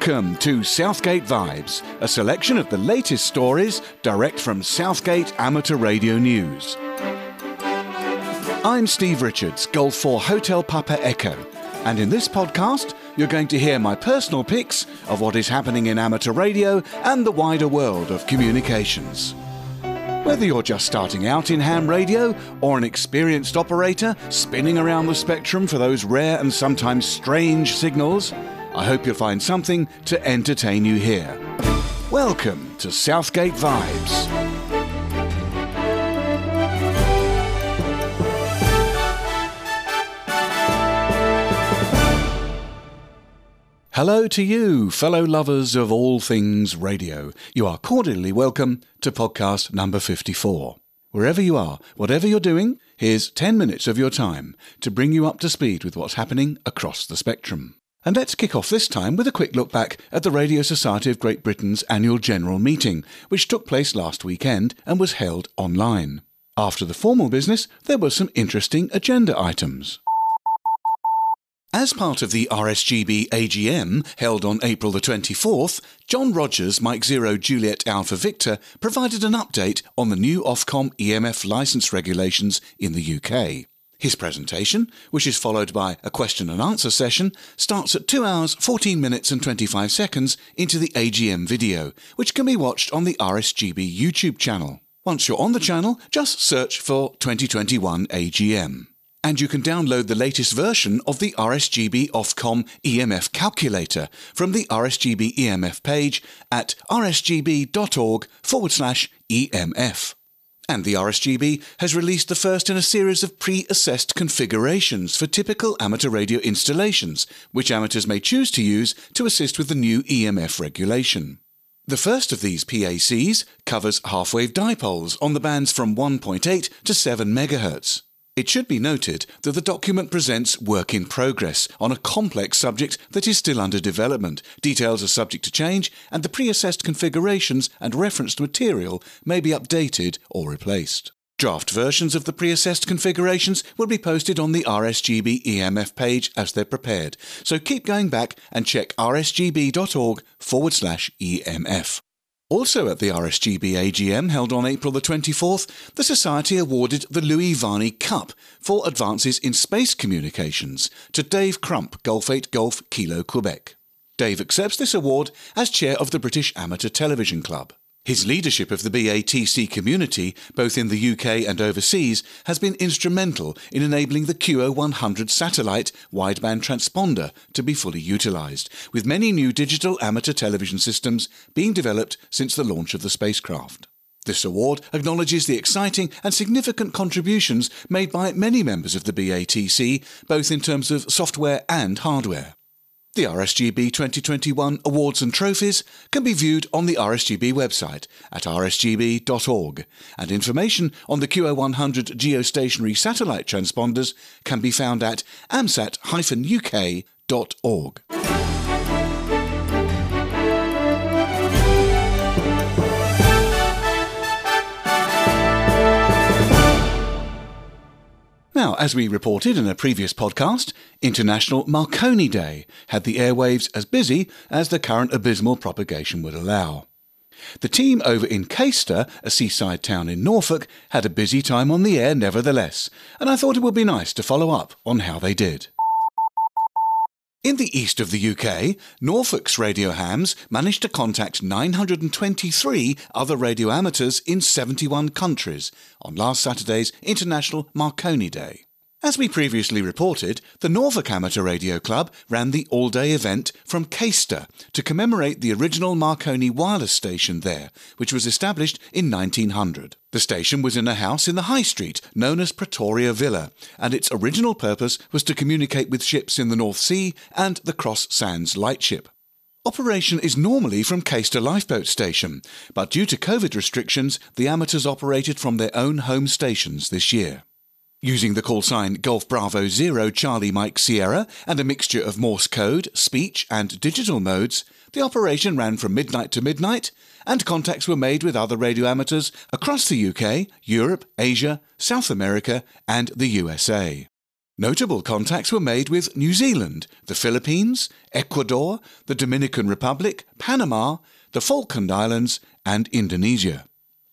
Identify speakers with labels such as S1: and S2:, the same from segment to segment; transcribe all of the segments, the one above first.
S1: Welcome to Southgate Vibes, a selection of the latest stories direct from Southgate Amateur Radio News. I'm Steve Richards, Golf 4 Hotel Papa Echo, and in this podcast, you're going to hear my personal picks of what is happening in amateur radio and the wider world of communications. Whether you're just starting out in ham radio or an experienced operator spinning around the spectrum for those rare and sometimes strange signals, I hope you'll find something to entertain you here. Welcome to Southgate Vibes. Hello to you, fellow lovers of all things radio. You are cordially welcome to podcast number 54. Wherever you are, whatever you're doing, here's 10 minutes of your time to bring you up to speed with what's happening across the spectrum. And let's kick off this time with a quick look back at the Radio Society of Great Britain's annual general meeting, which took place last weekend and was held online. After the formal business, there were some interesting agenda items. As part of the RSGB AGM held on April the 24th, John Rogers, Mike Zero Juliet Alpha Victor provided an update on the new Ofcom EMF licence regulations in the UK. His presentation, which is followed by a question and answer session, starts at 2 hours 14 minutes and 25 seconds into the AGM video, which can be watched on the RSGB YouTube channel. Once you're on the channel, just search for 2021 AGM. And you can download the latest version of the RSGB Ofcom EMF calculator from the RSGB EMF page at rsgb.org forward slash EMF. And the RSGB has released the first in a series of pre assessed configurations for typical amateur radio installations, which amateurs may choose to use to assist with the new EMF regulation. The first of these PACs covers half wave dipoles on the bands from 1.8 to 7 MHz. It should be noted that the document presents work in progress on a complex subject that is still under development. Details are subject to change, and the pre assessed configurations and referenced material may be updated or replaced. Draft versions of the pre assessed configurations will be posted on the RSGB EMF page as they're prepared, so keep going back and check rsgb.org forward slash EMF. Also at the RSGB AGM held on April the 24th, the Society awarded the Louis Varney Cup for advances in space communications to Dave Crump, Golf 8 Golf Kilo Quebec. Dave accepts this award as chair of the British Amateur Television Club. His leadership of the BATC community, both in the UK and overseas, has been instrumental in enabling the QO100 satellite wideband transponder to be fully utilised, with many new digital amateur television systems being developed since the launch of the spacecraft. This award acknowledges the exciting and significant contributions made by many members of the BATC, both in terms of software and hardware. The RSGB 2021 awards and trophies can be viewed on the RSGB website at rsgb.org, and information on the QO100 geostationary satellite transponders can be found at amsat-uk.org. Now, as we reported in a previous podcast, International Marconi Day had the airwaves as busy as the current abysmal propagation would allow. The team over in Caister, a seaside town in Norfolk, had a busy time on the air nevertheless, and I thought it would be nice to follow up on how they did. In the east of the UK, Norfolk's radio hams managed to contact 923 other radio amateurs in 71 countries on last Saturday's International Marconi Day. As we previously reported, the Norfolk Amateur Radio Club ran the all day event from Caister to commemorate the original Marconi wireless station there, which was established in 1900. The station was in a house in the High Street known as Pretoria Villa, and its original purpose was to communicate with ships in the North Sea and the Cross Sands lightship. Operation is normally from Caister Lifeboat Station, but due to COVID restrictions, the amateurs operated from their own home stations this year. Using the call sign Golf Bravo Zero Charlie Mike Sierra and a mixture of Morse code, speech, and digital modes, the operation ran from midnight to midnight, and contacts were made with other radio amateurs across the UK, Europe, Asia, South America, and the USA. Notable contacts were made with New Zealand, the Philippines, Ecuador, the Dominican Republic, Panama, the Falkland Islands, and Indonesia.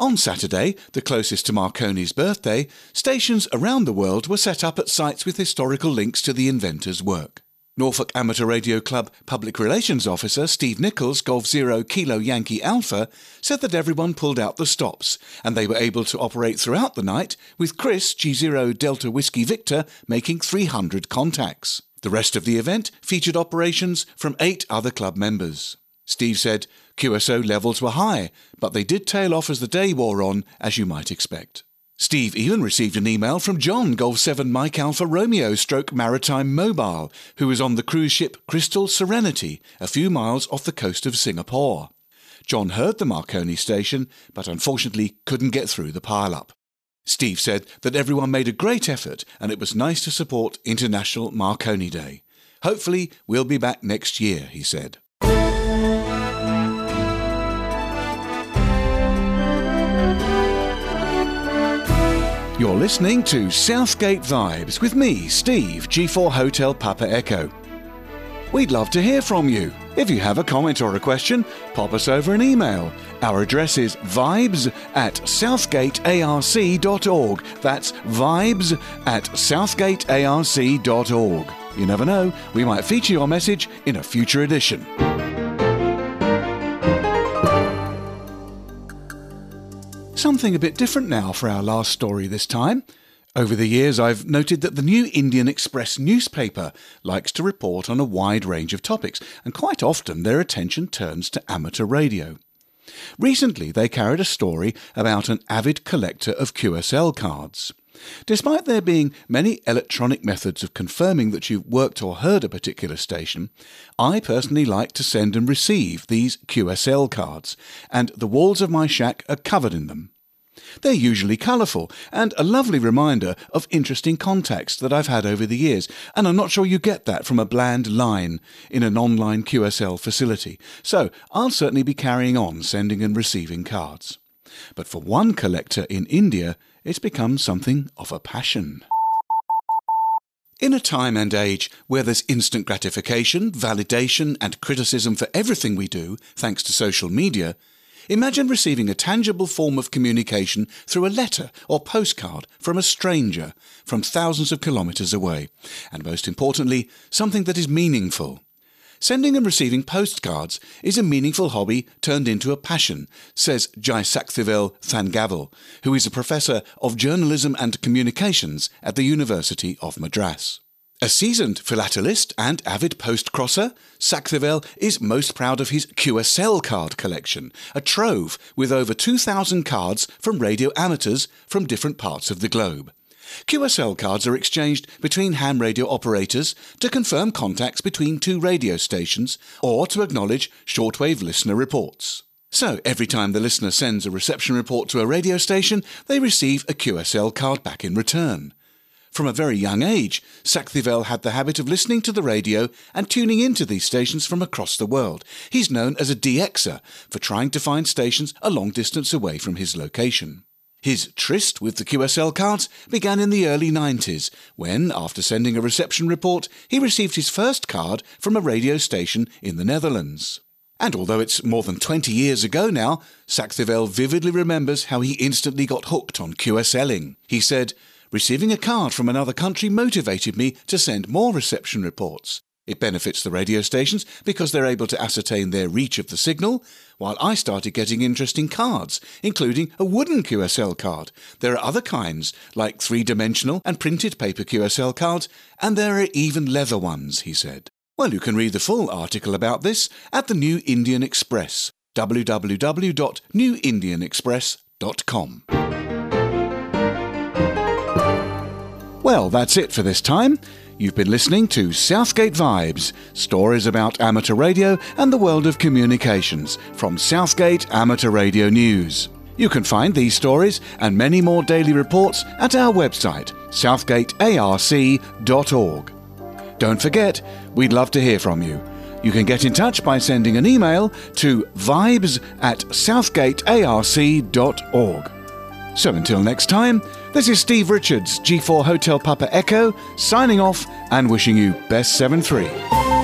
S1: On Saturday, the closest to Marconi's birthday, stations around the world were set up at sites with historical links to the inventor's work. Norfolk Amateur Radio Club Public Relations Officer Steve Nichols, Golf Zero Kilo Yankee Alpha, said that everyone pulled out the stops and they were able to operate throughout the night, with Chris G0 Delta Whiskey Victor making 300 contacts. The rest of the event featured operations from eight other club members. Steve said QSO levels were high, but they did tail off as the day wore on, as you might expect. Steve even received an email from John, Golf 7 Mike Alpha Romeo stroke Maritime Mobile, who was on the cruise ship Crystal Serenity, a few miles off the coast of Singapore. John heard the Marconi station, but unfortunately couldn't get through the pile-up. Steve said that everyone made a great effort and it was nice to support International Marconi Day. Hopefully, we'll be back next year, he said. You're listening to Southgate Vibes with me, Steve, G4 Hotel Papa Echo. We'd love to hear from you. If you have a comment or a question, pop us over an email. Our address is vibes at southgatearc.org. That's vibes at southgatearc.org. You never know, we might feature your message in a future edition. Something a bit different now for our last story this time. Over the years, I've noted that the New Indian Express newspaper likes to report on a wide range of topics, and quite often their attention turns to amateur radio. Recently, they carried a story about an avid collector of QSL cards. Despite there being many electronic methods of confirming that you've worked or heard a particular station, I personally like to send and receive these QSL cards, and the walls of my shack are covered in them. They're usually colourful and a lovely reminder of interesting contacts that I've had over the years, and I'm not sure you get that from a bland line in an online QSL facility. So I'll certainly be carrying on sending and receiving cards. But for one collector in India, it's become something of a passion. In a time and age where there's instant gratification, validation, and criticism for everything we do, thanks to social media, imagine receiving a tangible form of communication through a letter or postcard from a stranger from thousands of kilometres away, and most importantly, something that is meaningful. Sending and receiving postcards is a meaningful hobby turned into a passion, says Jai Sakthivel Thangavel, who is a professor of journalism and communications at the University of Madras. A seasoned philatelist and avid postcrosser, Sakthivel is most proud of his QSL card collection, a trove with over 2,000 cards from radio amateurs from different parts of the globe. QSL cards are exchanged between ham radio operators to confirm contacts between two radio stations or to acknowledge shortwave listener reports. So, every time the listener sends a reception report to a radio station, they receive a QSL card back in return. From a very young age, Sakthivel had the habit of listening to the radio and tuning into these stations from across the world. He's known as a DXer for trying to find stations a long distance away from his location. His tryst with the QSL cards began in the early 90s, when, after sending a reception report, he received his first card from a radio station in the Netherlands. And although it's more than 20 years ago now, Sakthivel vividly remembers how he instantly got hooked on QSLing. He said, Receiving a card from another country motivated me to send more reception reports. It benefits the radio stations because they're able to ascertain their reach of the signal, while I started getting interesting cards, including a wooden QSL card. There are other kinds, like three dimensional and printed paper QSL cards, and there are even leather ones, he said. Well, you can read the full article about this at the New Indian Express, www.newindianexpress.com. Well, that's it for this time. You've been listening to Southgate Vibes, stories about amateur radio and the world of communications from Southgate Amateur Radio News. You can find these stories and many more daily reports at our website, southgatearc.org. Don't forget, we'd love to hear from you. You can get in touch by sending an email to vibes at southgatearc.org. So until next time, this is Steve Richards, G4 Hotel Papa Echo, signing off and wishing you best 7 3.